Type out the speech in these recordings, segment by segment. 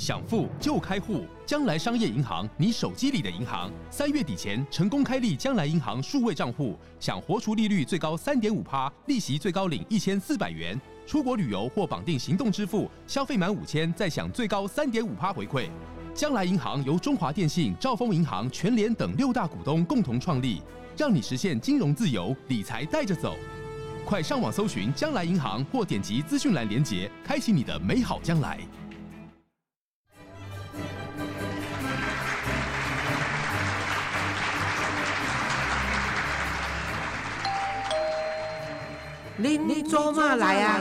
想富就开户，将来商业银行，你手机里的银行。三月底前成功开立将来银行数位账户，享活出利率最高三点五趴，利息最高领一千四百元。出国旅游或绑定行动支付，消费满五千再享最高三点五趴回馈。将来银行由中华电信、兆丰银行、全联等六大股东共同创立，让你实现金融自由，理财带着走。快上网搜寻将来银行，或点击资讯栏连结，开启你的美好将来。恁做嘛来啊？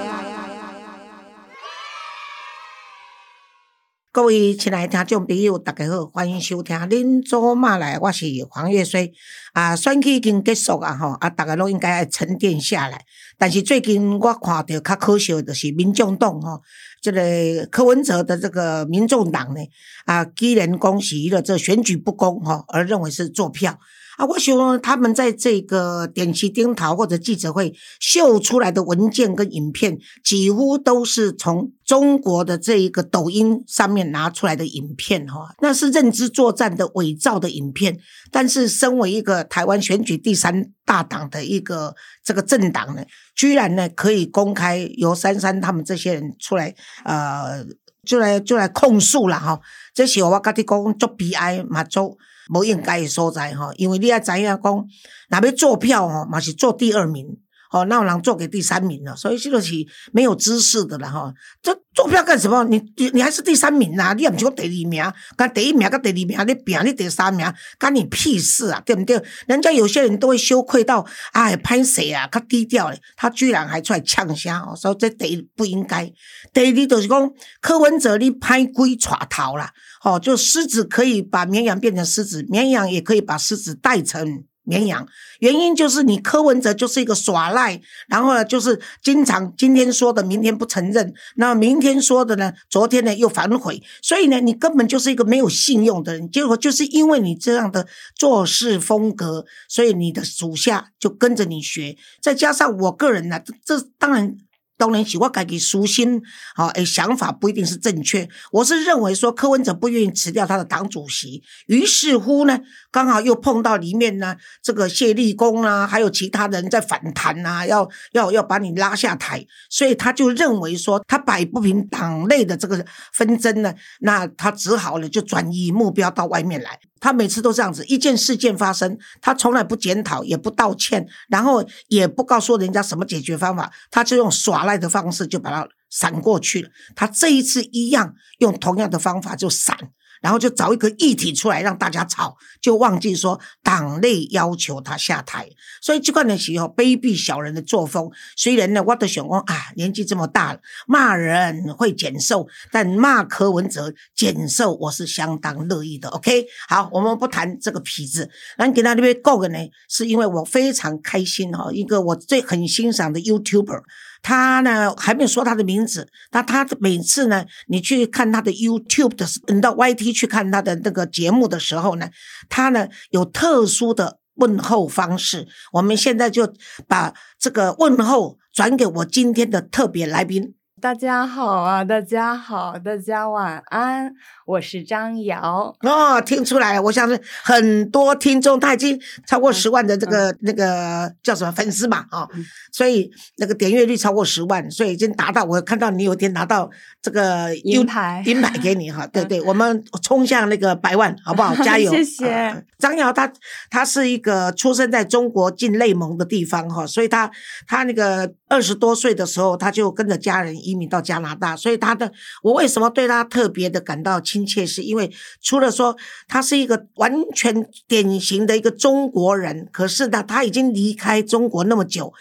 各位亲爱的听众朋友，大家好，欢迎收听《恁做嘛来》，我是黄月水。啊，选举已经结束啊，吼啊，大家都应该沉淀下来。但是最近我看到较可惜的，就是民众党吼，这个柯文哲的这个民众党呢，啊，居然恭喜了这选举不公吼，而认为是做票。啊，我希望他们在这个点击丁桃或者记者会秀出来的文件跟影片，几乎都是从中国的这一个抖音上面拿出来的影片哈，那是认知作战的伪造的影片。但是，身为一个台湾选举第三大党的一个这个政党呢，居然呢可以公开由珊珊他们这些人出来，呃，就来就来控诉了哈。这是我跟你讲做悲哀嘛做。无应该的所在吼，因为你也知影讲，若要做票吼，嘛是做第二名，吼，那有人做给第三名了，所以这个是没有知识的了哈。这做票干什么？你你你还是第三名啊？你也不是讲第二名，跟第一名跟第二名你比，你第三名干你屁事啊？对不对？人家有些人都会羞愧到，哎，拍谁啊？他低调嘞，他居然还出来呛声哦，所以这第一不应该。第二就是讲柯文哲你拍龟耍头啦。哦，就狮子可以把绵羊变成狮子，绵羊也可以把狮子带成绵羊。原因就是你柯文哲就是一个耍赖，然后呢，就是经常今天说的，明天不承认，那明天说的呢，昨天呢又反悔，所以呢，你根本就是一个没有信用的人。结果就是因为你这样的做事风格，所以你的属下就跟着你学。再加上我个人呢，这当然。当然，是我家己私心，好，诶，想法不一定是正确。我是认为说，柯文哲不愿意辞掉他的党主席，于是乎呢，刚好又碰到里面呢，这个谢立功啊，还有其他人在反弹啊，要要要把你拉下台，所以他就认为说，他摆不平党内的这个纷争呢，那他只好呢，就转移目标到外面来。他每次都这样子，一件事件发生，他从来不检讨，也不道歉，然后也不告诉人家什么解决方法，他就用耍赖的方式就把它闪过去了。他这一次一样用同样的方法就闪。然后就找一个议题出来让大家吵，就忘记说党内要求他下台，所以这块的时候卑鄙小人的作风。虽然呢，我都想讲啊，年纪这么大了，骂人会减寿，但骂柯文哲减寿，我是相当乐意的。OK，好，我们不谈这个痞子，那给他那边告个呢，是因为我非常开心哈，一个我最很欣赏的 YouTuber。他呢还没有说他的名字，那他每次呢，你去看他的 YouTube 的，你到 YT 去看他的那个节目的时候呢，他呢有特殊的问候方式。我们现在就把这个问候转给我今天的特别来宾。大家好啊，大家好，大家晚安。我是张瑶哦，听出来了，我想是很多听众，他已经超过十万的这个那个叫什么粉丝嘛啊，所以那个点阅率超过十万，所以已经达到。我看到你有一天拿到这个银牌，银牌给你哈，对 对，我们冲向那个百万，好不好？加油！谢谢张瑶，他他是一个出生在中国近内蒙的地方哈，所以他他那个二十多岁的时候，他就跟着家人移民到加拿大，所以他的我为什么对他特别的感到亲？切是因为除了说他是一个完全典型的一个中国人，可是呢，他已经离开中国那么久，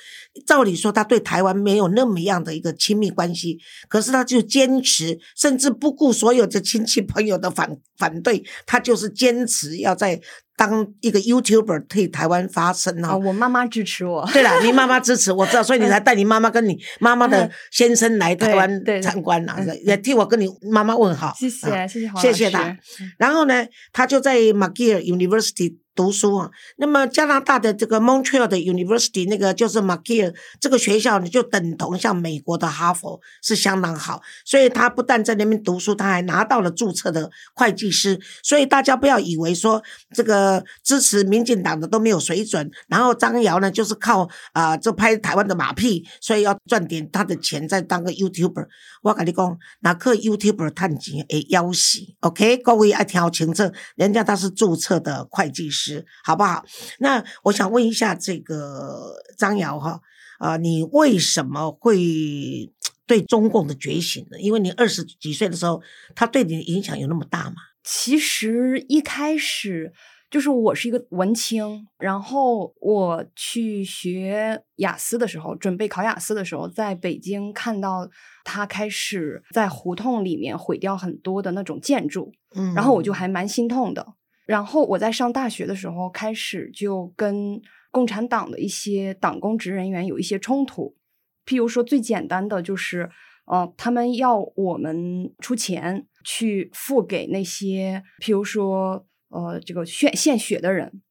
照理说他对台湾没有那么样的一个亲密关系，可是他就坚持，甚至不顾所有的亲戚朋友的反反对，他就是坚持要在。当一个 YouTuber 替台湾发声哦，我妈妈支持我。对了，你妈妈支持我知道，所以你才 带你妈妈跟你妈妈的先生来台湾参观了，也替我跟你妈妈问好。谢谢谢谢谢谢他。然后呢，他就在 McGill University。读书啊。那么加拿大的这个 Montreal 的 University 那个就是 McGill 这个学校呢，就等同像美国的哈佛是相当好，所以他不但在那边读书，他还拿到了注册的会计师。所以大家不要以为说这个支持民进党的都没有水准，然后张瑶呢就是靠啊这拍台湾的马屁，所以要赚点他的钱再当个 YouTuber。我跟你讲，哪个 YouTuber 探钱诶要死？OK，各位爱听清楚，人家他是注册的会计师，好不好？那我想问一下这个张瑶哈，啊、你为什么会对中共的觉醒呢？因为你二十几岁的时候，他对你的影响有那么大吗？其实一开始就是我是一个文青，然后我去学雅思的时候，准备考雅思的时候，在北京看到他开始在胡同里面毁掉很多的那种建筑，嗯然后我就还蛮心痛的。然后我在上大学的时候，开始就跟共产党的一些党公职人员有一些冲突，譬如说最简单的就是，呃，他们要我们出钱去付给那些，譬如说，呃，这个献献血的人，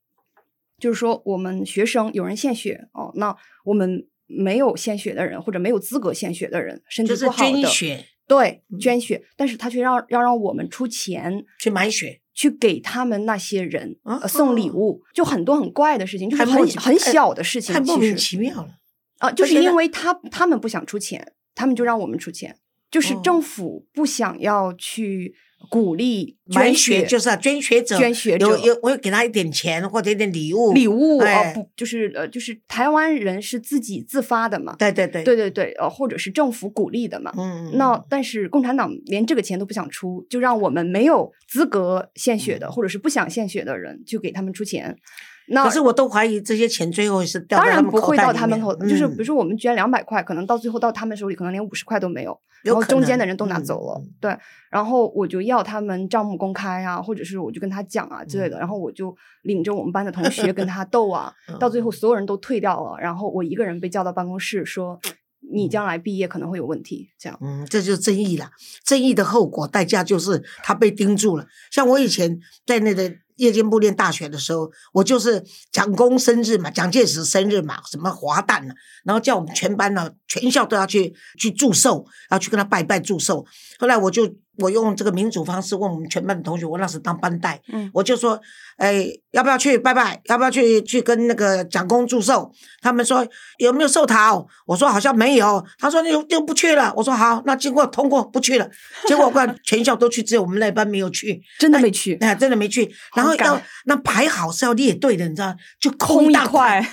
就是说我们学生有人献血哦，那我们没有献血的人或者没有资格献血的人，身体不好的，捐血。对嗯。捐血，但是他却让要让我们出钱去买血，去给他们那些人、哦呃、送礼物，就很多很怪的事情，就是很很小的事情，太莫名其妙了。啊，就是因为他他们不想出钱，他们就让我们出钱，就是哦。政府不想要去鼓励捐买血就是啊，捐血者，捐血者。有有，我有给他一点钱或者一点礼物，礼物不就是呃就是台湾人是自己自发的嘛，对对对，对对对，呃或者是政府鼓励的嘛。嗯，那但是共产党连这个钱都不想出，就让我们没有资格献血的，或者是不想献血的人，就给他们出钱。可是我都怀疑这些钱最后是掉当在他们然不会到他们口，就是嗯比如说我们捐两百块，可能到最后到他们手里，可能连五十块都没有，然后中间的人都拿嗯走了。嗯对，然后我就要他们账目公开啊，或者是我就跟他讲啊之类的，嗯然后我就领着我们班的同学跟他 斗啊，到最后所有人都退掉了，然后我一个人被叫到办公室说。你将来毕业可能会有问题，这样。嗯，这就是正义了。正义的后果代价就是他被盯住了。像我以前在那个夜间部念大学的时候，我就是蒋公生日嘛，蒋介石生日嘛，什么华诞呢，然后叫我们全班呢，全校都要去去祝寿，然后去跟他拜拜祝寿。后来我就我用这个民主方式问我们全班的同学，我那时当班带，嗯我就说，哎，要不要去拜拜？要不要去去跟那个蒋公祝寿？他们说有没有寿桃？我说好像没有。他说那就就不去了。我说好，那经过通过不去了。结果我看 全校都去，只有我们那班没有去。真的没去，哎，真的没去。然后要那排好是要列队的，你知道，就空一大块，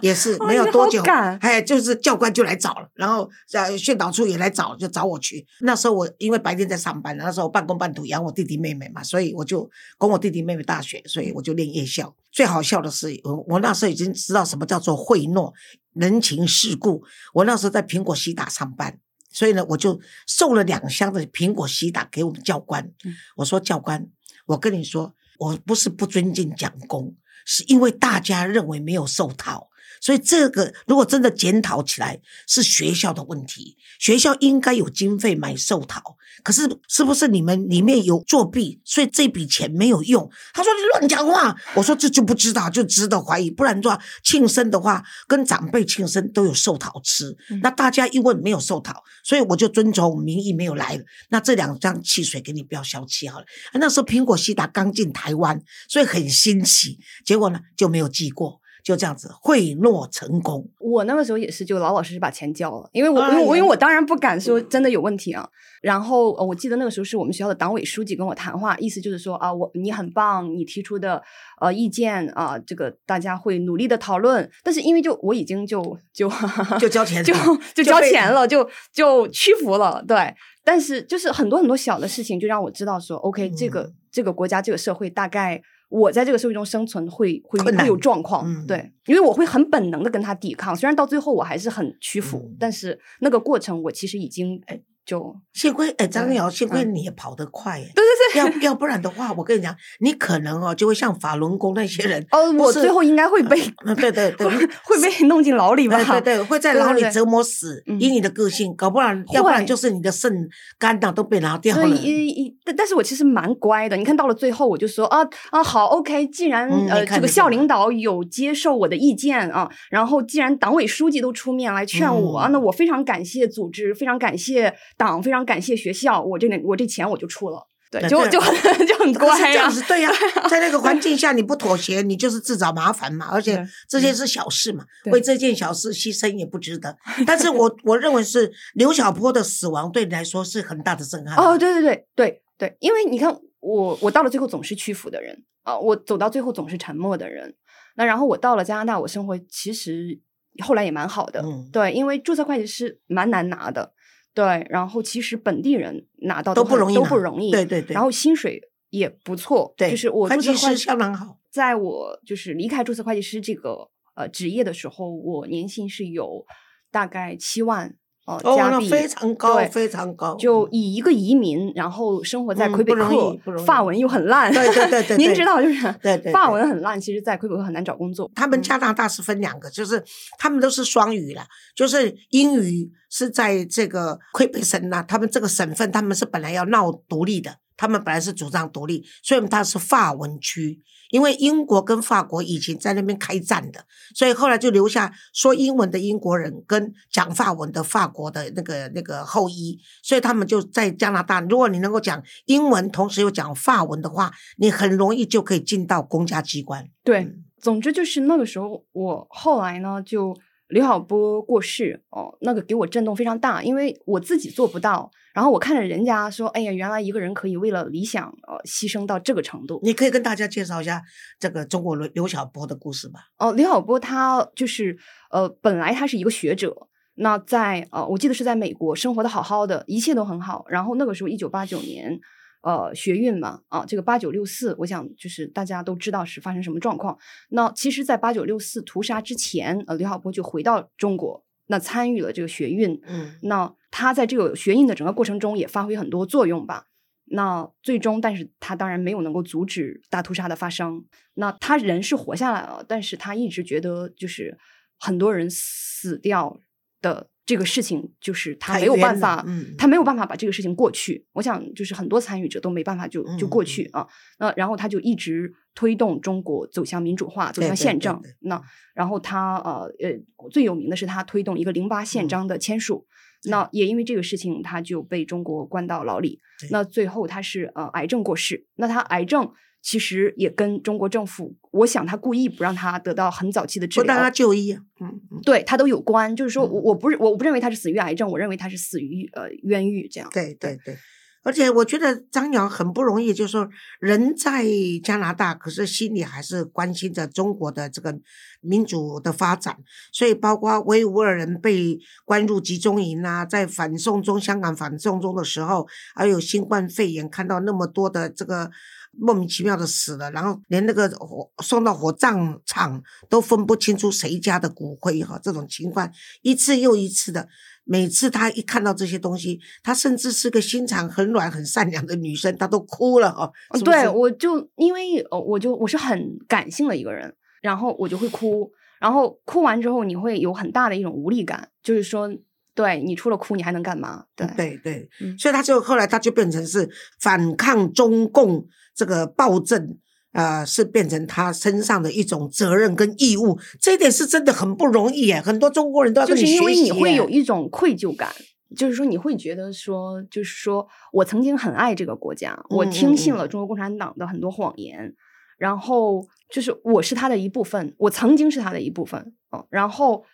也是 没有多久，哎，就是教官就来找了，然后呃训导处也来找，就找我去。那时候我因为白天在上班，那时候半工半读养我弟弟妹妹嘛，所以我就供我弟弟妹妹大学，所以我就练夜校。最好笑的是，我我那时候已经知道什么叫做贿赂、人情世故。我那时候在苹果西打上班。所以呢，我就送了两箱的苹果西打给我们教官。嗯我说教官，我跟你说，我不是不尊敬蒋公，是因为大家认为没有受讨，所以这个如果真的检讨起来，是学校的问题，学校应该有经费买寿桃。可是是不是你们里面有作弊，所以这笔钱没有用？他说你乱讲话，我说这就不知道，就值得怀疑。不然的话，庆生的话，跟长辈庆生都有寿桃吃，嗯那大家一问没有寿桃，所以我就遵从民意没有来了。那这两张汽水给你不要消气好了。啊那时候苹果西达刚进台湾，所以很新奇，结果呢就没有寄过，就这样子贿赂成功。我那个时候也是，就老老实实把钱交了，因为我、我因为我当然不敢说真的有问题啊。然后、呃、我记得那个时候是我们学校的党委书记跟我谈话，意思就是说啊，我你很棒，你提出的呃意见啊、这个大家会努力的讨论。但是因为就我已经就就就交钱 就就交钱了，就就屈服了，对。但是就是很多很多小的事情，就让我知道说，OK，这个、嗯这个国家这个社会大概。我在这个社会中生存会会会有状况，嗯对，因为我会很本能的跟他抵抗，虽然到最后我还是很屈服，嗯但是那个过程我其实已经就幸亏哎，张对瑶，幸亏嗯你也跑得快哎，对对对。要要不然的话，我跟你讲，你可能哦就会像法轮功那些人，哦，我最后应该会被嗯，对对 对，会会被弄进牢里吧？对对对，会在牢里折磨死，嗯以你的个性，搞不然，要不然就是你的肾、肝呐都被拿掉了。一一，但但是我其实蛮乖的。你看到了最后，我就说啊啊好，OK，既然、呃这个校领导有接受我的意见啊，然后既然党委书记都出面来劝我，那我非常感谢组织，非常感谢党，非常感谢学校，我这点我这钱我就出了。对，就 就很就很乖呀、这样子，对呀、在那个环境下你不妥协，你就是自找麻烦嘛。而且这些是小事嘛，为这件小事牺牲也不值得。但是我 我认为是刘晓波的死亡对你来说是很大的震撼。哦，，对对对对对，因为你看我我到了最后总是屈服的人啊、我走到最后总是沉默的人。那然后我到了加拿大，我生活其实后来也蛮好的，嗯对，因为注册会计师蛮难拿的，对，然后其实本地人拿到都不容易都不容易，对对对然后薪水也不错，对，就是我注册会计师相当好。在我就是离开注册会计师这个呃职业的时候，我年薪是有大概七万呃哦，加币，非常高，非常高。就以一个移民，然后生活在魁北克，法文又很烂，对对对对您知道就是对对法对文很烂，其实在魁北克很难找工作。他们嗯加拿大是分两个，就是他们都是双语了，就是英语是在这个魁北省呐、他们这个省份他们是本来要闹独立的，他们本来是主张独立，所以它是法文区。因为英国跟法国以前在那边开战的，所以后来就留下说英文的英国人跟讲法文的法国的那个那个后裔，所以他们就在加拿大。如果你能够讲英文，同时又讲法文的话，你很容易就可以进到公家机关。对，嗯总之就是那个时候，我后来呢就刘晓波过世哦，那个给我震动非常大，因为我自己做不到。然后我看着人家说，哎呀，原来一个人可以为了理想呃牺牲到这个程度。你可以跟大家介绍一下这个中国刘刘晓波的故事吧。哦，刘晓波他就是呃，本来他是一个学者，那在呃，我记得是在美国生活的好好的，一切都很好。然后那个时候一九八九年，呃，学运嘛，啊，这个八九六四，我想就是大家都知道是发生什么状况。那其实，在八九六四屠杀之前，呃，刘晓波就回到中国，那参与了这个学运。嗯那他在这个学运的整个过程中也发挥很多作用吧。那最终，但是他当然没有能够阻止大屠杀的发生。那他人是活下来了，但是他一直觉得就是很多人死掉的这个事情，就是他没有办法，嗯他没有办法把这个事情过去。我想，就是很多参与者都没办法就就过嗯去啊。那然后他就一直推动中国走向民主化，走向宪政那然后他呃呃最有名的是他推动一个零八宪嗯章的签署。那也因为这个事情，他就被中国关到牢里。那最后他是呃癌症过世。那他癌症其实也跟中国政府，我想他故意不让他得到很早期的治疗不让他，就医啊。嗯嗯，对他都有关。就是说我嗯我不是我不认为他是死于癌症，我认为他是死于呃冤狱这样。对对对。而且我觉得张瑶很不容易，就是说人在加拿大，可是心里还是关心着中国的这个民主的发展。所以包括维吾尔人被关入集中营啊，在反送中、香港反送中的时候，还有新冠肺炎，看到那么多的这个莫名其妙的死了，然后连那个火送到火葬场都分不清楚谁家的骨灰哈，这种情况一次又一次的。每次他一看到这些东西，他甚至是个心肠很软、很善良的女生，她都哭了哦。对，我就因为呃，我就我是很感性的一个人，然后我就会哭，然后哭完之后你会有很大的一种无力感，就是说，对你除了哭你还能干嘛？对，对对，嗯所以他就后来他就变成是反抗中共这个暴政，呃，是变成他身上的一种责任跟义务。这一点是真的很不容易耶，很多中国人都要就是因为你会有一种愧疚感。就是说，你会觉得说，就是说我曾经很爱这个国家，我嗯听信嗯了中国共产党的很多谎言，然后就是我是他的一部分，我曾经是他的一部分，嗯，然后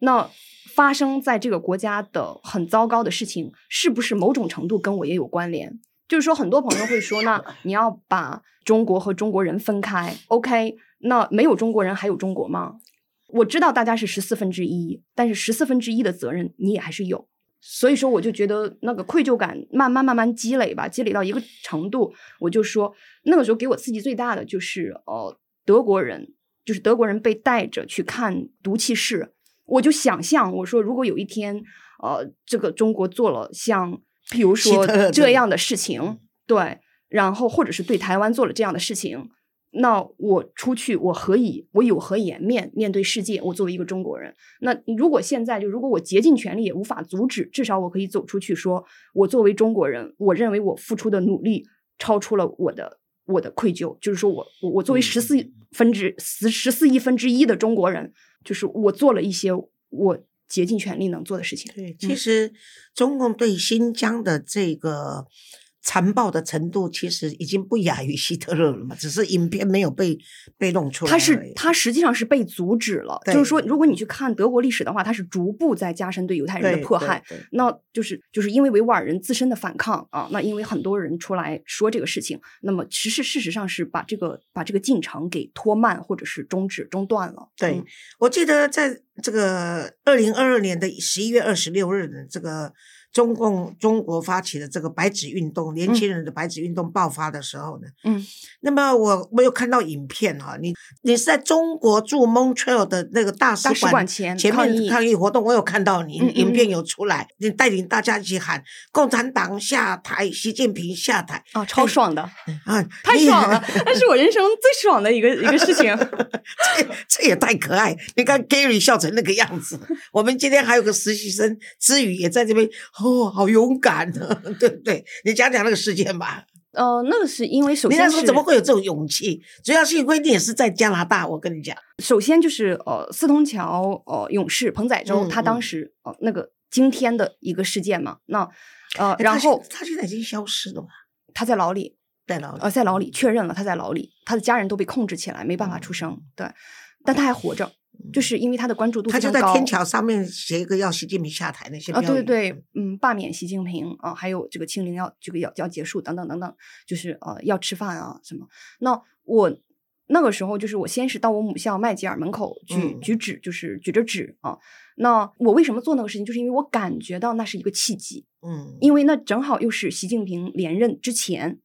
那发生在这个国家的很糟糕的事情，是不是某种程度跟我也有关联？就是说，很多朋友会说，那 你要把中国和中国人分开，OK？那没有中国人还有中国吗？我知道大家是十四分之一，但是十四分之一的责任你也还是有。所以说，我就觉得那个愧疚感慢慢慢慢积累吧，积累到一个程度，我就说那个时候给我刺激最大的就是呃德国人，就是德国人被带着去看毒气室，我就想象我说如果有一天呃这个中国做了像比如说这样的事情，对，然后或者是对台湾做了这样的事情，那我出去我何以我有何颜面面对世界？我作为一个中国人，那如果现在就如果我竭尽全力也无法阻止，至少我可以走出去说，我作为中国人，我认为我付出的努力超出了我的我的愧疚，就是说我我我作为十四分之十十四亿分之一的中国人，就是我做了一些我竭尽全力能做的事情。对，其实中共对新疆的这个残暴的程度，其实已经不亚于希特勒了嘛，只是影片没有被被弄出来而已。它是他实际上是被阻止了，就是说，如果你去看德国历史的话，它是逐步在加深对犹太人的迫害。那就是就是因为维吾尔人自身的反抗啊，那因为很多人出来说这个事情，那么其实事实上是把这个把这个进程给拖慢或者是终止中断了。对嗯我记得在这个二零二二年的十一月二十六日的这个中共中国发起的这个白纸运动，年轻人的白纸运动爆发的时候呢，嗯，那么我我有看到影片哈、你你是在中国驻 Montreal 的那个大使馆前前面抗议活动，我有看到你影片嗯有出来，你带领大家一起喊共产党下台，习近平下台啊，超爽的，啊，你太爽了！那是我人生最爽的一个 一个事情。这这也太可爱！你看 Gary 笑成那个样子，我们今天还有个实习生之宇也在这边，哦，好勇敢啊，对不对？你讲讲那个事件吧。呃，那个是因为首先怎么会有这种勇气？主要是因为你也是在加拿大，我跟你讲，首先就是呃，四通桥呃勇士彭载洲，嗯他当嗯时呃那个惊天的一个事件嘛，那呃，然后他现在已经消失了吧，他在牢里，在牢里。呃，在牢里确认了他在牢里，他的家人都被控制起来，没办法出声，对，但他还活着，就是因为他的关注度嗯他。就在天桥上面写一个要习近平下台那些啊，对对对，嗯，罢免习近平啊，还有这个清零要这个要要结束等等等等，就是呃要吃饭啊什么。那我那个时候就是我先是到我母校麦吉尔门口举、嗯举纸，就是举着纸啊。那我为什么做那个事情，就是因为我感觉到那是一个契机，嗯，因为那正好又是习近平连任之前，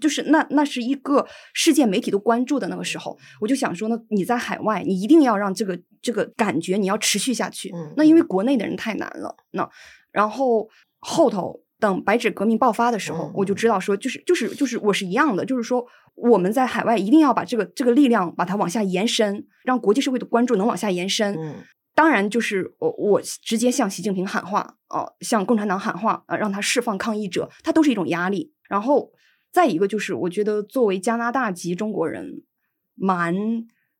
就是那那是一个世界媒体都关注的那个时候，我就想说呢，你在海外，你一定要让这个这个感觉你要持续下去。嗯那因为国内的人太难了，那然后后头等白纸革命爆发的时候，嗯我就知道说，就是就是就是我是一样的，就是说我们在海外一定要把这个这个力量把它往下延伸，让国际社会的关注能往下延伸。嗯当然，就是我我直接向习近平喊话，呃，向共产党喊话，呃，让他释放抗议者，它都是一种压力。然后再一个就是，我觉得作为加拿大籍中国人，蛮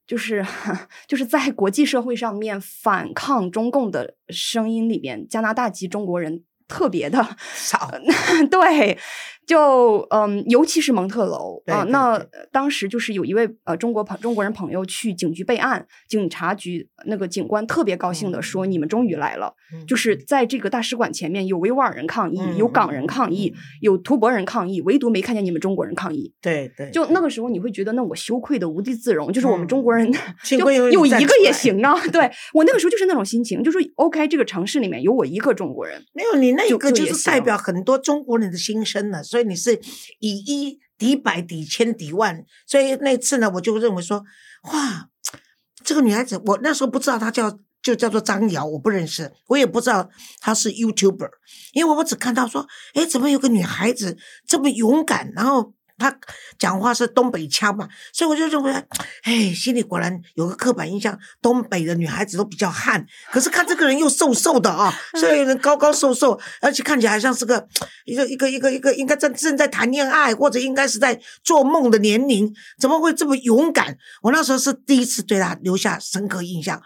就是 就是在国际社会上面反抗中共的声音里边，加拿大籍中国人特别的少，对，就嗯，尤其是蒙特楼啊、那当时就是有一位呃中国朋中国人朋友去警局备案，警察局那个警官特别高兴的说：“你们终于来了。”嗯就是在这个大使馆前面有维吾尔人抗议，嗯有港人抗议，有图博人抗议，唯独没看见你们中国人抗议。对对，就那个时候，你会觉得那我羞愧的无地自容，就是我们嗯中国人 就有一个也行啊。对我那个时候就是那种心情，就是 OK，这个城市里面有我一个中国人，没有，你那一个就是代表很多中国人的心声呢，所以你是以一敌百、敌千、敌万，所以那次呢，我就认为说，哇，这个女孩子，我那时候不知道她叫就叫做张瑶，我不认识，我也不知道她是 YouTuber，因为我只看到说，哎，怎么有个女孩子这么勇敢，然后。她讲话是东北腔嘛，所以我就认为，哎，心里果然有个刻板印象，东北的女孩子都比较悍。可是看这个人又瘦瘦的啊，所以人高高瘦瘦，而且看起来像是个一个一个一个一个应该正正在谈恋爱，或者应该是在做梦的年龄，怎么会这么勇敢？我那时候是第一次对他留下深刻印象。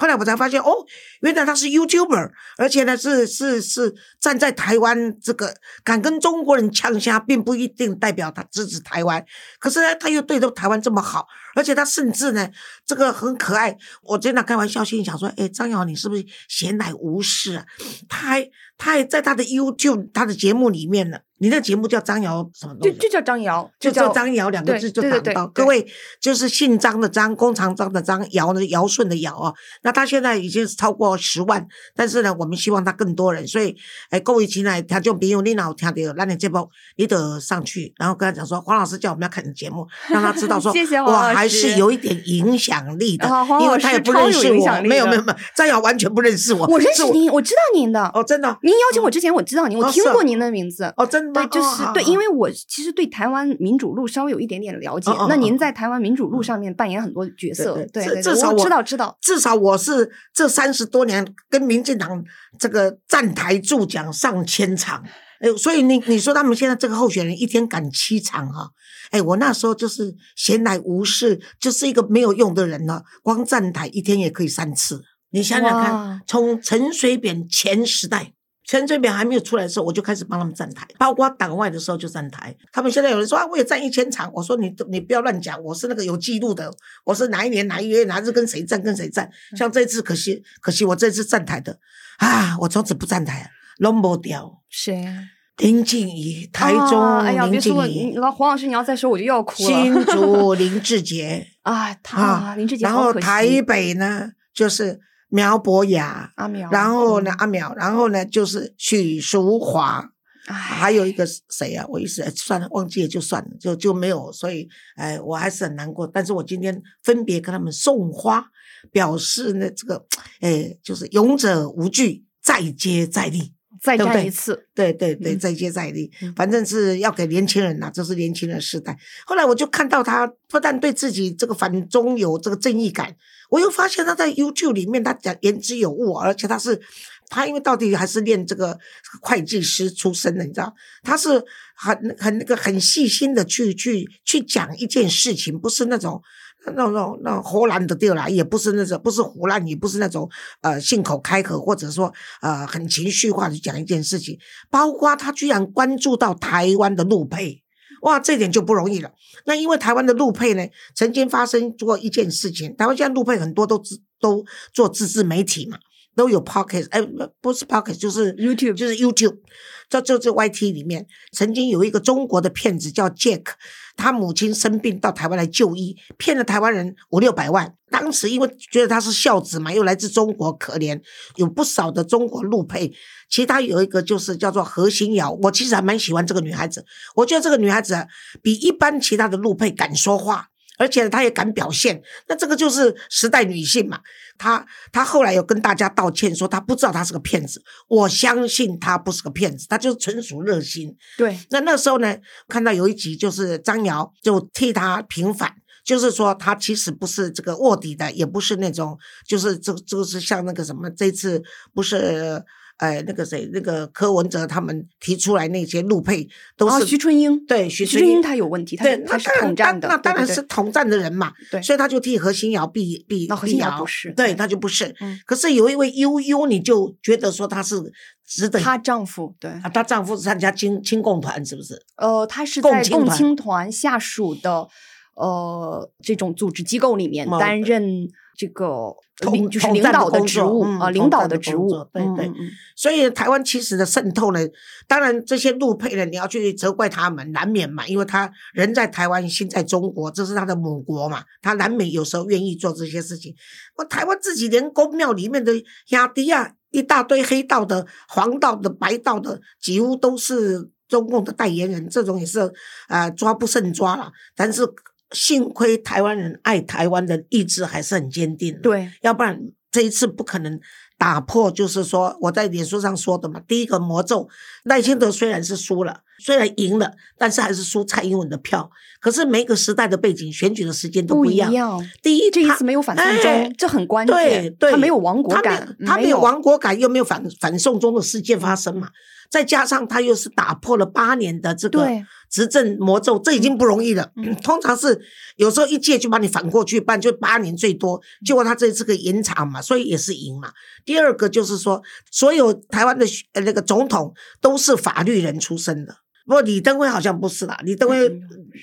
后来我才发现，哦，原来他是 YouTuber，而且呢是是是站在台湾这个敢跟中国人呛虾，并不一定代表他支持台湾。可是呢，他又对着台湾这么好，而且他甚至呢，这个很可爱。我经常开玩笑，心想说，哎，张瑶，你是不是闲来无事啊？他还他也在他的 YouTube 他的节目里面呢。你那个节目叫张瑶什么东西？就就叫张瑶，就叫叫张瑶两个字就对打得到。各位就是姓张的张，弓长张的张，尧呢尧舜的尧啊。那他现在已经是超过十万，但是呢，我们希望他更多人。所以，哎，各位亲爱的听众朋友，你哪有听到？那你这波你得上去，然后跟他讲说，黄老师叫我们要看你节目，让他知道说，谢谢我还是有一点影响力的因为他也不认识我，没有没有没有，张瑶完全不认识我，我认识您，我知道您的。哦，真的哦。你您邀请我之前，我知道您，我听过您的名字。哦，真的对，就是对，因为我其实对台湾民主路稍微有一点点了解。那您在台湾民主路上面扮演很多角色，对对，至少我知道知道。至少我是这三十多年跟民进党这个站台助讲上千场。哎，所以你你说他们现在这个候选人一天赶七场哈？哎，我那时候就是闲来无事，就是一个没有用的人了。光站台一天也可以三次，你想想看，从陈水扁前时代，陈水扁还没有出来的时候，我就开始帮他们站台，包括党外的时候就站台。他们现在有人说啊，我也站一千场，我说你你不要乱讲，我是那个有记录的，我是哪一年哪一月哪日跟谁站跟谁站。像这次可惜可惜我这次站台的啊，我从此不站台。弄不掉谁？林静怡，台中林静怡。老黄老师，你要再说我就要哭了。新竹林志杰 啊，他林志杰。然后台北呢，就是苗博雅阿苗。然后呢，阿苗。然后呢，就是许淑华。还有一个谁啊？我一时算了，忘记了就算了，就就没有。所以，哎，我还是很难过。但是我今天分别跟他们送花，表示呢，这个，哎，就是勇者无惧，再接再厉。再战一次，对对对，再接再厉，反正是要给年轻人呐，这是年轻人时代。后来我就看到他不但对自己这个反中有这个正义感，我又发现他在 YouTube 里面他讲言之有物，而且他是他因为到底还是练这个会计师出身的，你知道，他是很很那个很细心的去去去讲一件事情，不是那种。那种那种胡乱的掉来，也不是那种不是胡乱，也不是那种呃信口开河，或者说呃很情绪化的讲一件事情。包括他居然关注到台湾的陆配，哇，这点就不容易了。那因为台湾的路配呢，曾经发生过一件事情，台湾现在路配很多都自都做自制媒体嘛。都有 pocket，哎，不是 pocket，就是 YouTube，就是 YouTube，这这这 YT 里面曾经有一个中国的骗子叫 Jack，他母亲生病到台湾来就医，骗了台湾人五六百万。当时因为觉得他是孝子嘛，又来自中国，可怜有不少的中国路配。其他有一个就是叫做何心瑶，我其实还蛮喜欢这个女孩子，我觉得这个女孩子比一般其他的路配敢说话。而且她也敢表现，那这个就是时代女性嘛。她她后来有跟大家道歉，说她不知道她是个骗子。我相信她不是个骗子，她就是纯属热心。对，那那时候呢，看到有一集就是张瑶就替她平反，就是说他其实不是这个卧底的，也不是那种，就是这这个是像那个什么，这次不是。哎，那个谁，那个柯文哲他们提出来那些路配都是徐春英，对徐春英他有问题，对，他是统战的，那当然是统战的人嘛，对，所以他就替何新瑶避避避谣，不是，对他就不是。可是有一位悠悠，你就觉得说他是值得。她丈夫对，啊，她丈夫是参加亲亲共团，是不是？呃，他是在共青团下属的呃这种组织机构里面担任。这个领就是领导的职务啊，领导的职务，对对。所以台湾其实的渗透呢，当然这些陆配呢，你要去责怪他们，难免嘛，因为他人在台湾，心在中国，这是他的母国嘛，他难免有时候愿意做这些事情。我台湾自己连公庙里面的雅迪啊，一大堆黑道的、黄道的、白道的，几乎都是中共的代言人，这种也是啊，抓不胜抓了。但是。幸亏台湾人爱台湾的意志还是很坚定，对，要不然这一次不可能打破。就是说我在脸书上说的嘛，第一个魔咒，赖清德虽然是输了，虽然赢了，但是还是输蔡英文的票。可是每个时代的背景、选举的时间都不一样。第一，这一次没有反送中，这很关键。对，他没有亡国感，他没有亡国感，又没有反反送中的事件发生嘛。再加上他又是打破了八年的这个执政魔咒，这已经不容易了。通常是有时候一届就把你反过去办，就八年最多。结果他这次可以延长嘛，所以也是赢嘛。第二个就是说，所有台湾的那个总统都是法律人出身的。不过李登辉好像不是啦，李登辉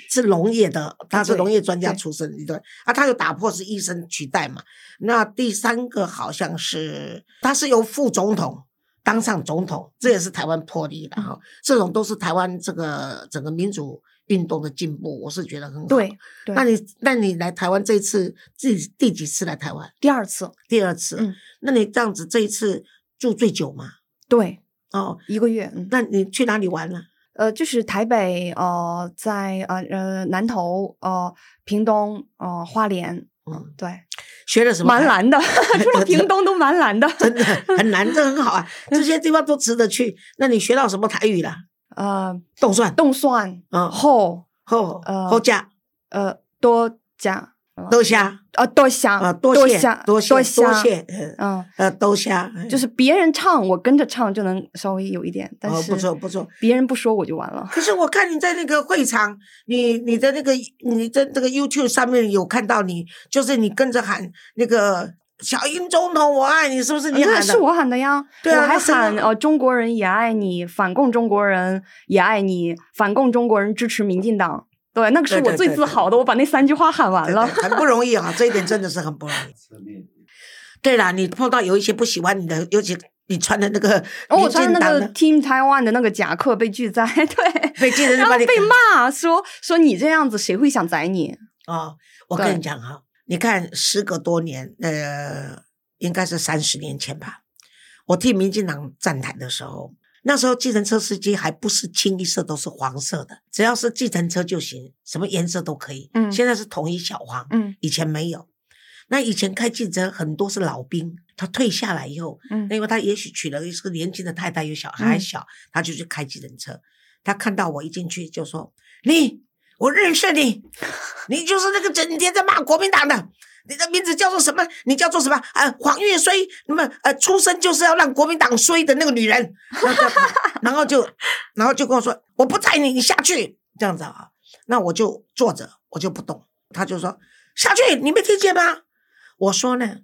是农业的，他是农业专家出身，对啊，他又打破是医生取代嘛。那第三个好像是他是由副总统。当上总统，这也是台湾魄力的哈。这种都是台湾这个整个民主运动的进步，我是觉得很好。对，那你那你来台湾这一次第第几次来台湾？第二次，第二次。嗯，那你这样子这一次住最久吗？对，哦，一个月。那你去哪里玩了？呃，就是台北，呃，在呃呃南投，呃屏东，呃花莲。嗯，对。学了什么？蛮难的，除了屏东都蛮难的。真的很难，这很好啊，这些地方都值得去。那你学到什么台语了？呃，动算，动算，嗯后后呃后加呃多加豆虾啊多香啊，多谢香多谢多谢，嗯嗯，呃多虾，嗯就是别人唱我跟着唱就能稍微有一点，但哦是不错不错。别人不说我就完了。可是我看你在那个会场，你你的那个你在这个 YouTube 上面有看到你，就是你跟着喊那个小英总统我爱你，是不是你喊的？是我喊的呀，对啊那是我喊呃中国人也爱你，反共中国人也爱你，反共中国人支持民进党。对，那个是我最对对对对自豪的，我把那三句话喊完了。对对很不容易啊，这一点真的是很不容易。对啦，你碰到有一些不喜欢你的，尤其你穿的那个我穿的那个 Team Taiwan 的那个夹克被拒载，对，被记者就然后把你被骂说说你这样子谁会想宰你？哦，我跟你讲哈，你看时隔多年，呃，应该是三十年前吧，我替民进党站台的时候，那时候计程车司机还不是清一色都是黄色的，只要是计程车就行，什么颜色都可以。嗯现在是统一小黄，嗯以前没有。那以前开计程车很多是老兵，他退下来以后，嗯因为他也许娶了一个年轻的太太，有小孩还嗯小，他就去开计程车。他看到我一进去就说：“你，我认识你，你就是那个整天在骂国民党的。你的名字叫做什么？你叫做什么？啊，黄月衰。那么呃，出生就是要让国民党衰的那个女人。然后就 然后就，然后就跟我说：我不载你，你下去。这样子啊，那我就坐着，我就不动。他就说下去，你没听见吗？我说呢，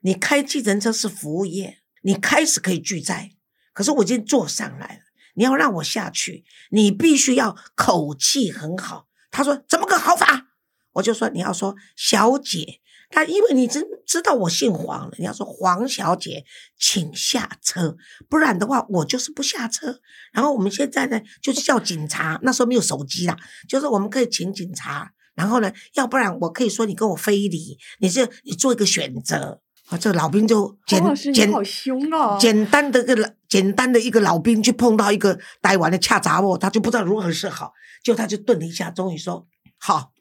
你开计程车是服务业，你开始可以拒载，可是我已经坐上来了，你要让我下去，你必须要口气很好。他说怎么个好法？我就说你要说小姐，他因为你知知道我姓黄了，你要说黄小姐，请下车，不然的话我就是不下车。然后我们现在呢，就是叫警察，那时候没有手机啦，就是我们可以请警察。然后呢，要不然我可以说你跟我非礼，你是你做一个选择。啊，这个老兵就简简好凶哦！简单的一个老简单的一个老兵去碰到一个呆完的恰杂货，他就不知道如何是好，就他就顿了一下，终于说好，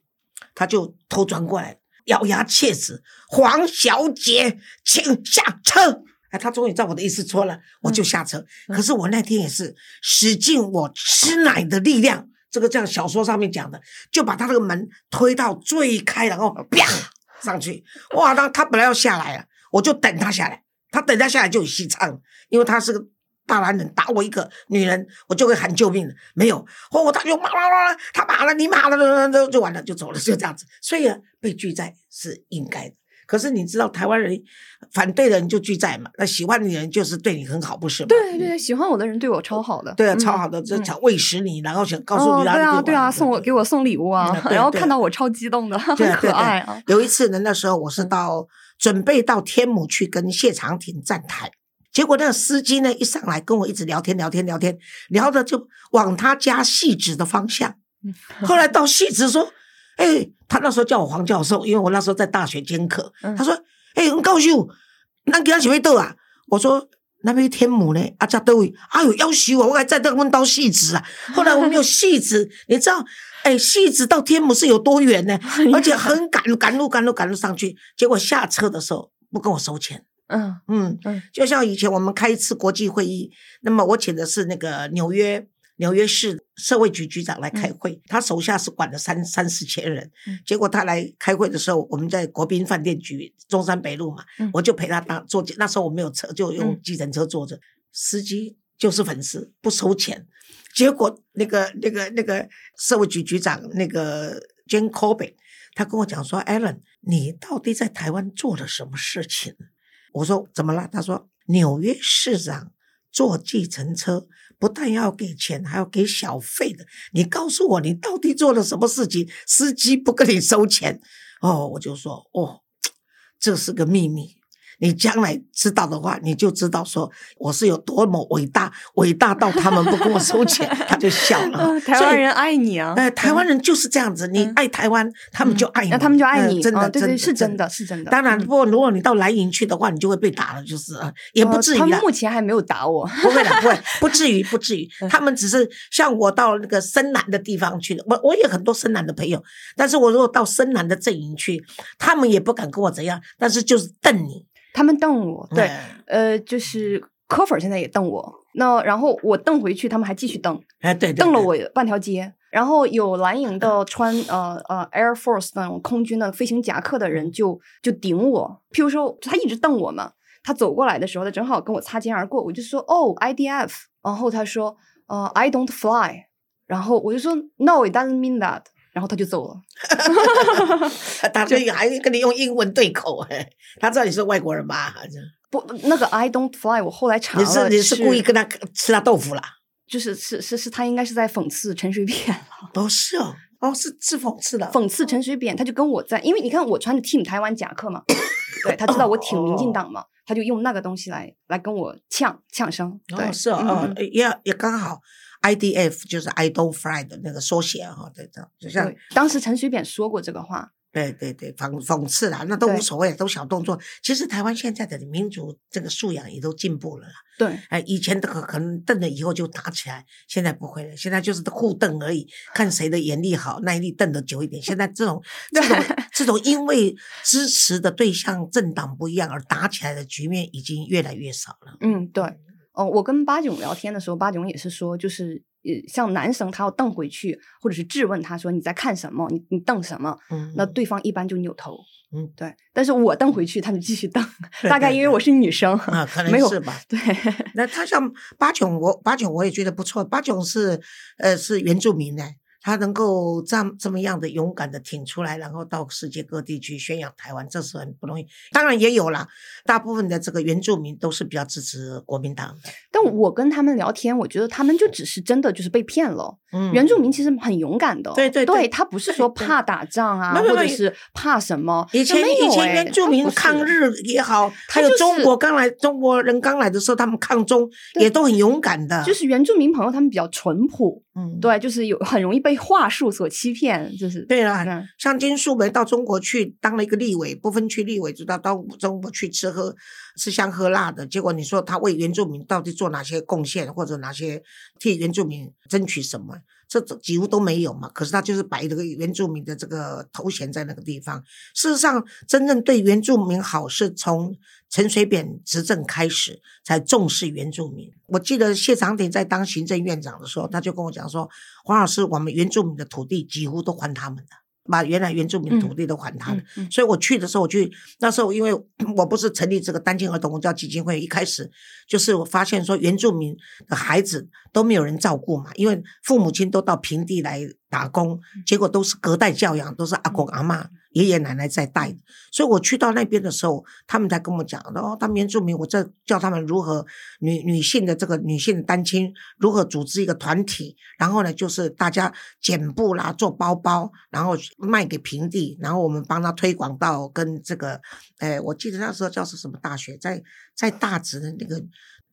他就头转过来，咬牙切齿：“黄小姐，请下车。”哎，他终于照我的意思说了，我就下车。嗯可是我那天也是使尽我吃奶的力量，这个这样小说上面讲的，就把他那个门推到最开，然后啪上去。哇，那他本来要下来了，我就等他下来。他等他下来就有戏唱，因为他是个大男人，打我一个女人，我就会喊救命了。没有，哦，他就骂骂骂，他骂了，你骂了，就就完了，就走了，就这样子。所以啊，被拒载是应该的。可是你知道，台湾人反对的人就拒载嘛，那喜欢你的人就是对你很好，不是吗？对对，喜欢我的人对我超好的，对啊，嗯超好的，这嗯想喂食你，然后想告诉哦，你啊，对啊，送我给我送礼物啊 然后看到我超激动的，很可爱啊。有一次呢，那时候我是到准备到天母去跟谢长廷站台，结果那个司机呢一上来跟我一直聊天聊天聊天，聊的就往他家戏子的方向。后来到戏子说：“哎、他那时候叫我黄教授，因为我那时候在大学兼课。嗯他说：‘哎、很高兴，那给他几位豆啊？’我说。”那边天母呢？啊，在豆位？哎呦，要死我！我还在这问到戏子啊。后来我们有戏子，你知道，哎，戏子到天母是有多远呢？而且很赶赶路赶路赶路上去，结果下车的时候不跟我收钱。嗯。嗯嗯，就像以前我们开一次国际会议，那么我请的是那个纽约纽约市社会局局长来开会，他手下是管了三三四千人，嗯。结果他来开会的时候，我们在国宾饭店局中山北路嘛，嗯。我就陪他当坐，那时候我没有车，就用嗯。计程车坐着，司机就是粉丝，不收钱。结果那个那个那个社会局局长那个 Jane Corbett，他跟我讲说，Alan，你到底在台湾做了什么事情？我说怎么了？他说纽约市长坐计程车不但要给钱，还要给小费的。你告诉我，你到底做了什么事情？司机不跟你收钱？哦，我就说哦，这是个秘密。你将来知道的话，你就知道说我是有多么伟大，伟大到他们不跟我收钱，他就笑了。台湾人爱你啊！呃，台湾人就是这样子，你爱台湾，他们就爱你，那他们就爱你，真的，真的，是真的，是真的。当然，不过如果你到蓝营去的话，你就会被打了，就是也不至于。他们目前还没有打我，不会的，不会，不至于，不至于。他们只是像我到那个深蓝的地方去的，我我也很多深蓝的朋友，但是我如果到深蓝的阵营去，他们也不敢跟我怎样，但是就是瞪你。他们瞪我，对，呃，就是科粉现在也瞪我，那然后我瞪回去，他们还继续瞪，哎，对，瞪了我。半条街。然后有蓝营的穿呃呃 Air Force 那种空军的飞行夹克的人就就顶我，譬如说他一直瞪我嘛，他走过来的时候，他正好跟我擦肩而过，我就说哦 IDF，然后他说呃 I don't fly，然后我就说 No it doesn't mean that。然后他就走了，他就还跟你用英文对口，他知道你是外国人吧？好像不，那个 I don't fly，我后来查了，你是你是故意跟他吃他豆腐啦？就是是是是，他应该是在讽刺陈水扁了。不是哦，哦是是讽刺的，讽刺陈水扁，他就跟我在，因为你看我穿的 Team 台湾夹克嘛，对他知道我挺民进党嘛，他就用那个东西来来跟我呛呛声。哦，是哦，也也刚好。IDF 就是 I don't fly 的那个缩写哈，对的，就像当时陈水扁说过这个话，对对对，讽讽刺啦，那都无所谓，都小动作。其实台湾现在的民主这个素养也都进步了啦。对，哎，以前的可可能瞪了以后就打起来，现在不会了，现在就是互瞪而已，看谁的眼力好，耐力瞪得久一点。现在这种 这种这种因为支持的对象政党不一样而打起来的局面已经越来越少了。嗯，对。哦，我跟八囧聊天的时候，八囧也是说，就是呃，像男生他要瞪回去，或者是质问他说你在看什么，你你瞪什么？嗯，那对方一般就扭头。嗯，对。但是我瞪回去，他就继续瞪。大概因为我是女生啊，可能是吧。对。那他像八囧，我八囧我也觉得不错。八囧是呃是原住民的。他能够这样这么样的勇敢的挺出来，然后到世界各地去宣扬台湾，这是很不容易。当然也有了，大部分的这个原住民都是比较支持国民党的。但我跟他们聊天，我觉得他们就只是真的就是被骗了。嗯，原住民其实很勇敢的。对对对，他不是说怕打仗啊，或者是怕什么。以前以前原住民抗日也好，还有中国刚来中国人刚来的时候，他们抗中也都很勇敢的。就是原住民朋友他们比较淳朴。嗯，对，就是有很容易被话术所欺骗，就是对了。像金素梅到中国去当了一个立委，不分区立委，就到到中国去吃喝吃香喝辣的。结果你说他为原住民到底做哪些贡献，或者哪些替原住民争取什么？这几乎都没有嘛。可是他就是摆这个原住民的这个头衔在那个地方。事实上，真正对原住民好是从。陈水扁执政开始才重视原住民。我记得谢长廷在当行政院长的时候，他就跟我讲说：“黄老师，我们原住民的土地几乎都还他们的，把原来原住民土地都还他的。”所以我去的时候，我去那时候，因为我不是成立这个单亲儿童文教基金会，一开始就是我发现说原住民的孩子都没有人照顾嘛，因为父母亲都到平地来打工，结果都是隔代教养，都是阿公阿妈。爷爷奶奶在带，所以我去到那边的时候，他们才跟我讲，哦，他们原住民，我这教他们如何女女性的这个女性的单亲如何组织一个团体，然后呢，就是大家剪布啦，做包包，然后卖给平地，然后我们帮他推广到跟这个，哎，我记得那时候叫是什么大学，在在大直的那个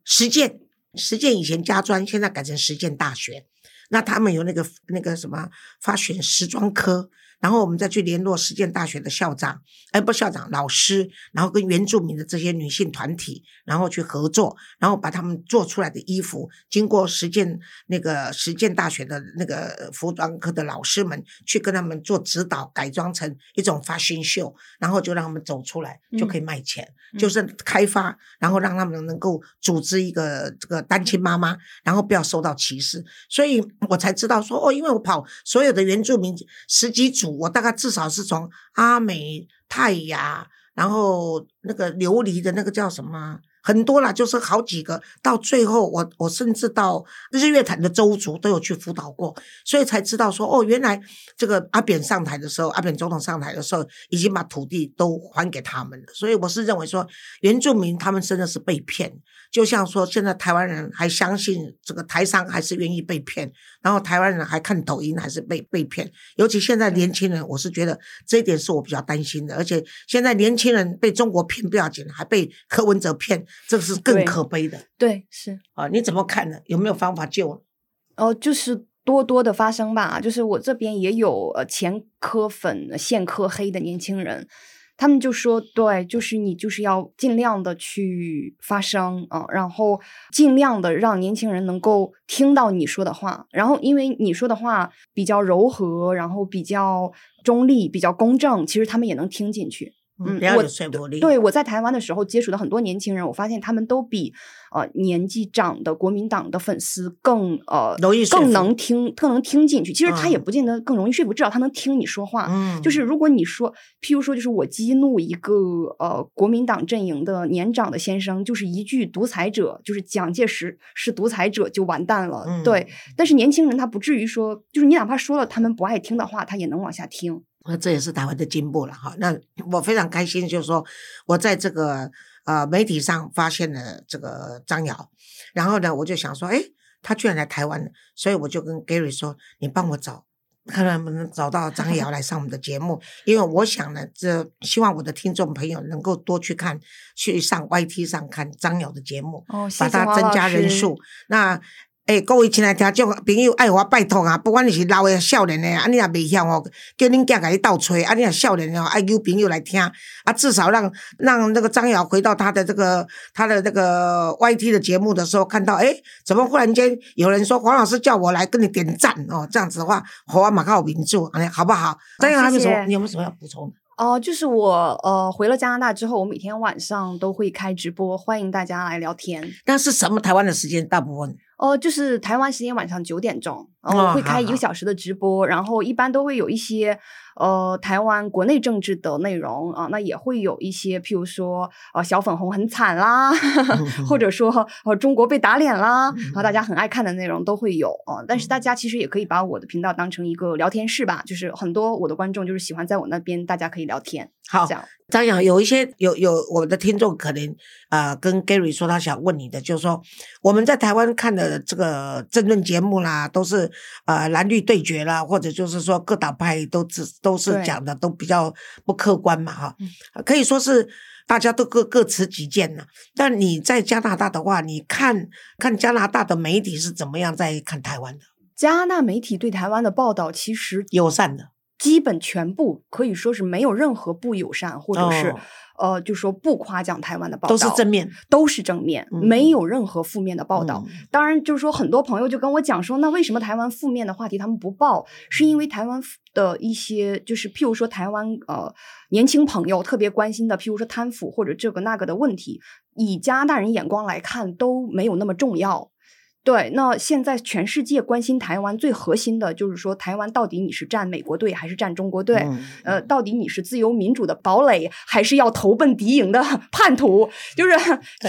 实践实践以前家专，现在改成实践大学，那他们有那个那个什么发选时装科。然后我们再去联络实践大学的校长，哎，不校长，老师，然后跟原住民的这些女性团体，然后去合作，然后把他们做出来的衣服，经过实践那个实践大学的那个服装科的老师们去跟他们做指导，改装成一种 fashion show，然后就让他们走出来，就可以卖钱，就是开发，然后让他们能够组织一个这个单亲妈妈，然后不要受到歧视，所以我才知道说，哦，因为我跑所有的原住民十几组。我大概至少是从阿美、泰雅，然后那个琉璃的那个叫什么，很多啦，就是好几个。到最后，我我甚至到日月潭的周族都有去辅导过，所以才知道说，哦，原来这个阿扁上台的时候，阿扁总统上台的时候，已经把土地都还给他们了。所以我是认为说，原住民他们真的是被骗。就像说，现在台湾人还相信这个台商还是愿意被骗，然后台湾人还看抖音，还是被被骗。尤其现在年轻人，我是觉得这一点是我比较担心的。而且现在年轻人被中国骗不要紧，还被柯文哲骗，这是更可悲的对，是。啊！你怎么看呢？有没有方法救？哦，就是多多的发生吧。就是我这边也有呃前科粉、现科黑的年轻人，他们就说，对，就是你就是要尽量的去发声啊、然后尽量的让年轻人能够听到你说的话，然后因为你说的话比较柔和，然后比较中立、比较公正，其实他们也能听进去。嗯我有说服力。对，我在台湾的时候接触的很多年轻人，我发现他们都比呃年纪长的国民党的粉丝更呃更容易更能听，更能听进去。其实他也嗯不见得更容易说服，至少他能听你说话。嗯，就是如果你说，譬如说，就是我激怒一个呃国民党阵营的年长的先生，就是一句独裁者，就是蒋介石是独裁者就完蛋了。嗯对，但是年轻人他不至于说，就是你哪怕说了他们不爱听的话，他也能往下听。那这也是台湾的进步了哈。那我非常开心，就是说我在这个呃媒体上发现了这个张瑶，然后呢，我就想说，哎，他居然来台湾了，所以我就跟 Gary 说，你帮我找。看能不能找到张瑶来上我们的节目，因为我想呢，这希望我的听众朋友能够多去看，去上 YT 上看张瑶的节目，把它增加人师数。那诶，各位亲爱听众朋友，爱我拜托啊，不管你是老的、少年的，啊，你也未晓哦，叫恁囝甲你倒吹，啊，你也少年的哦，爱有朋友来听，啊，至少让让那个张瑶回到他的这个他的这个 YT 的节目的时候，看到诶，怎么忽然间有人说黄老师叫我来跟你点赞哦，这样子的话，好啊，马靠民主，哎，好不好？张瑶还有什么？你有没有什么要补充的？哦、就是我呃回了加拿大之后，我每天晚上都会开直播，欢迎大家来聊天。那是什么台湾的时间？大部分哦、就是台湾时间晚上九点钟，我会开一个小时的直播，然后一般都会有一些呃台湾国内政治的内容啊、那也会有一些譬如说呃小粉红很惨啦，或者说呃中国被打脸啦，然后大家很爱看的内容都会有啊、但是大家其实也可以把我的频道当成一个聊天室吧，就是很多我的观众就是喜欢在我那边大家可以聊天，好这，样。张扬，有一些有有我们的听众可能呃跟 Gary 说他想问你的，就是说我们在台湾看的这个政论节目啦，都是呃蓝绿对决啦，或者就是说各党派都只都是讲的都比较不客观嘛哈，嗯。可以说是大家都各各持己见呐。但你在加拿大的话，你看看加拿大的媒体是怎么样在看台湾的？加拿大媒体对台湾的报道其实友善的，基本全部可以说是没有任何不友善，或者是、哦呃，就说不夸奖台湾的报道，都是正面都是正面，嗯没有任何负面的报道。嗯当然，就是说很多朋友就跟我讲说，那为什么台湾负面的话题他们不报？是因为台湾的一些，就是譬如说台湾呃年轻朋友特别关心的，譬如说贪腐或者这个那个的问题，以加拿大人眼光来看都没有那么重要。对，那现在全世界关心台湾最核心的就是说，台湾到底你是站美国队还是站中国队？嗯呃，到底你是自由民主的堡垒，还是要投奔敌营的 叛徒？就是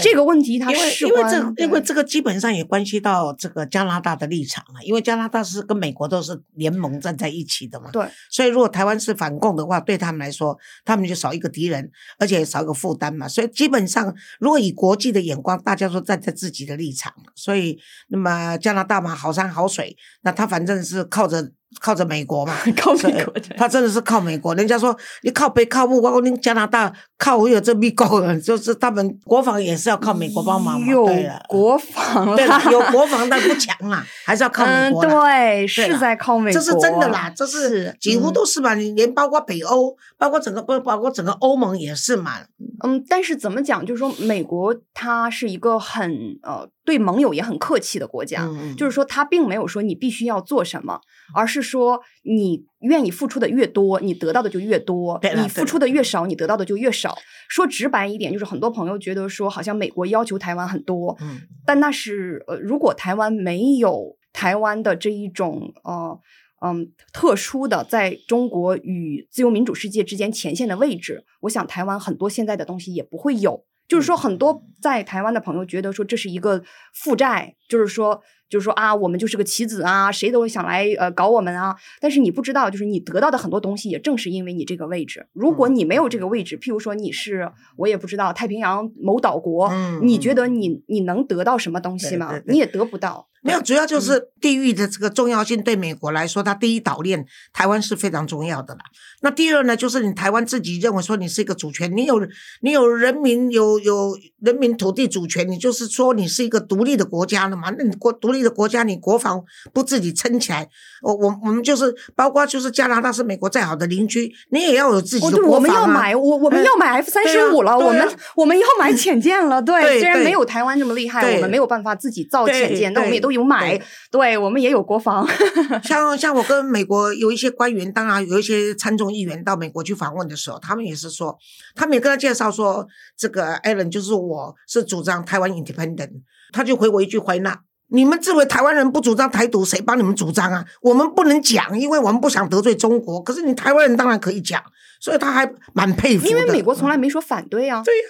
这个问题，它因为事因为这因为这个基本上也关系到这个加拿大的立场啊，因为加拿大是跟美国都是联盟站在一起的嘛，对所以如果台湾是反共的话，对他们来说，他们就少一个敌人，而且少一个负担嘛。所以基本上，如果以国际的眼光，大家都站在自己的立场，所以那么加拿大嘛，好山好水，那他反正是靠着靠着美国嘛，靠美国对他真的是靠美国。人家说你靠北靠不，包括你加拿大靠我有这美国，就是他们国防也是要靠美国帮忙嘛。有对了，国防对有国防但不强啦，还是要靠美嗯，国嗯。对，是在靠美国，这是真的啦，这是是几乎嗯都是吧？你连包括北欧，包括整个不包括整个欧盟也是嘛。嗯，但是怎么讲？就是说，美国它是一个很呃对盟友也很客气的国家，嗯就是说，他并没有说你必须要做什么，而是说你愿意付出的越多，你得到的就越多你付出的越少，你得到的就越少。说直白一点，就是很多朋友觉得说，好像美国要求台湾很多，嗯但那是呃，如果台湾没有台湾的这一种呃嗯特殊的在中国与自由民主世界之间前线的位置，我想台湾很多现在的东西也不会有。就是说，很多在台湾的朋友觉得说这是一个负债，就是说就是说啊，我们就是个棋子啊，谁都想来呃搞我们啊。但是你不知道，就是你得到的很多东西，也正是因为你这个位置。如果你没有这个位置，譬如说你是我也不知道太平洋某岛国，嗯你觉得你你能得到什么东西吗对对？对你也得不到。没有，主要嗯就是地域的这个重要性对美国来说，它第一岛链台湾是非常重要的啦。那第二呢，就是你台湾自己认为说你是一个主权，你有你有人民有有人民土地主权，你就是说你是一个独立的国家了嘛？那你国独立的国家，你国防不自己撑起来，我我我们就是包括就是加拿大是美国再好的邻居，你也要有自己的国防啊。要买，我我们哎要买 F 三十五了，我们 我们要买潜舰了。对，虽然没有台湾这么厉害，我们没有办法自己造对潜舰，但我们也对都有买对。对，我们也有国防。像像我跟美国有一些官员，当然有一些参众议员到美国去访问的时候，他们也是说，他们也跟他介绍说，这个 Allen 就是我是主张台湾 independent，他就回我一句怀纳。你们自为台湾人不主张台独，谁帮你们主张啊？我们不能讲，因为我们不想得罪中国。可是你台湾人当然可以讲，所以他还蛮佩服的。因为美国从来没说反对啊。对呀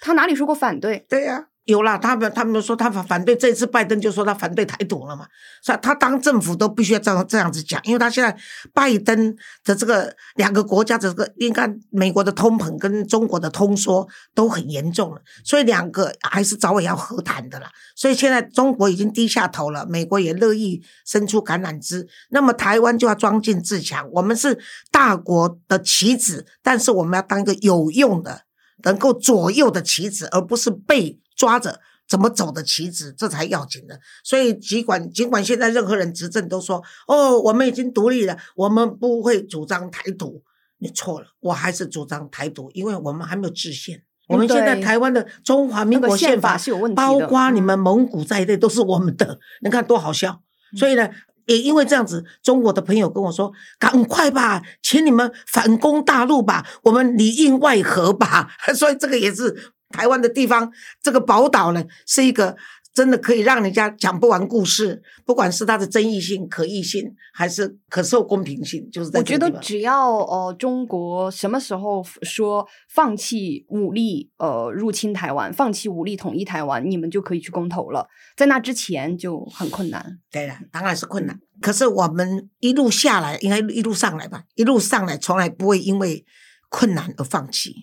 他哪里说过反对？对呀、有啦，他们他们说他反反对这次拜登就说他反对台独了嘛，所以他当政府都必须要这样这样子讲，因为他现在拜登的这个两个国家的这个，应该美国的通膨跟中国的通缩都很严重了，所以两个还是早晚要和谈的啦。所以现在中国已经低下头了，美国也乐意伸出橄榄枝，那么台湾就要装进自强，我们是大国的棋子，但是我们要当一个有用的。能够左右的棋子，而不是被抓着怎么走的棋子，这才要紧的。所以尽管尽管现在任何人执政都说哦，我们已经独立了，我们不会主张台独，你错了，我还是主张台独，因为我们还没有制宪。我们现在台湾的中华民国宪法是有问题的包括你嗯们蒙古在内都是我们的，你看多好笑。所以呢，也因为这样子，中国的朋友跟我说：“赶快吧，请你们反攻大陆吧，我们里应外合吧。”所以这个也是台湾的地方，这个宝岛呢，是一个真的可以让人家讲不完故事，不管是它的争议性、可议性，还是可受公平性，就是在我觉得只要呃中国什么时候说放弃武力呃入侵台湾，放弃武力统一台湾，你们就可以去公投了。在那之前就很困难。对了，当然是困难。可是我们一路下来，应该一路上来吧，一路上来从来不会因为困难而放弃。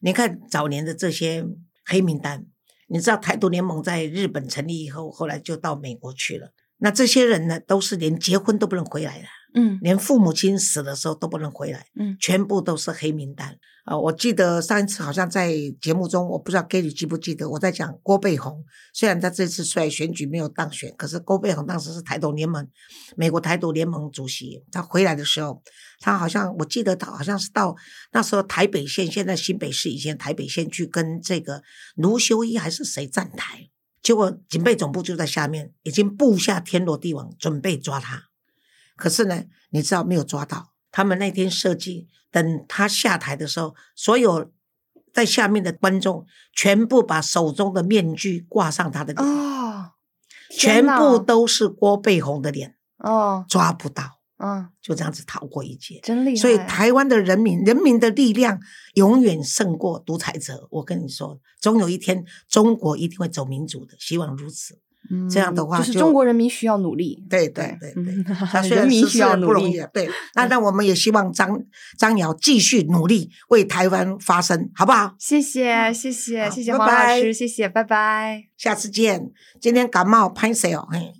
你看早年的这些黑名单，你知道台独联盟在日本成立以后，后来就到美国去了。那这些人呢，都是连结婚都不能回来的，嗯。连父母亲死的时候都不能回来，嗯。全部都是黑名单。啊、我记得上一次好像在节目中，我不知道 Gary 记不记得，我在讲郭背红，虽然他这次出来选举没有当选，可是郭背红当时是台独联盟美国台独联盟主席，他回来的时候，他好像我记得他好像是到那时候台北县，现在新北市以前台北县去跟这个卢修一还是谁站台，结果警备总部就在下面，已经布下天罗地网，准备抓他。可是呢，你知道没有抓到。他们那天设计，等他下台的时候，所有在下面的观众全部把手中的面具挂上他的脸，哦，全部都是郭背红的脸，哦，抓不到，嗯，就这样子逃过一劫。真厉害。所以台湾的人民，人民的力量永远胜过独裁者。我跟你说，总有一天中国一定会走民主的，希望如此。这样的话就是中国人民需要努力。对对对对嗯，他虽人民需要努力了不容易。啊，对。那那我们也希望张张瑶继续努力为台湾发声，好不好？谢谢谢谢谢谢黄老师，谢谢，拜拜。下次见。今天感冒拍谁哦？嘿。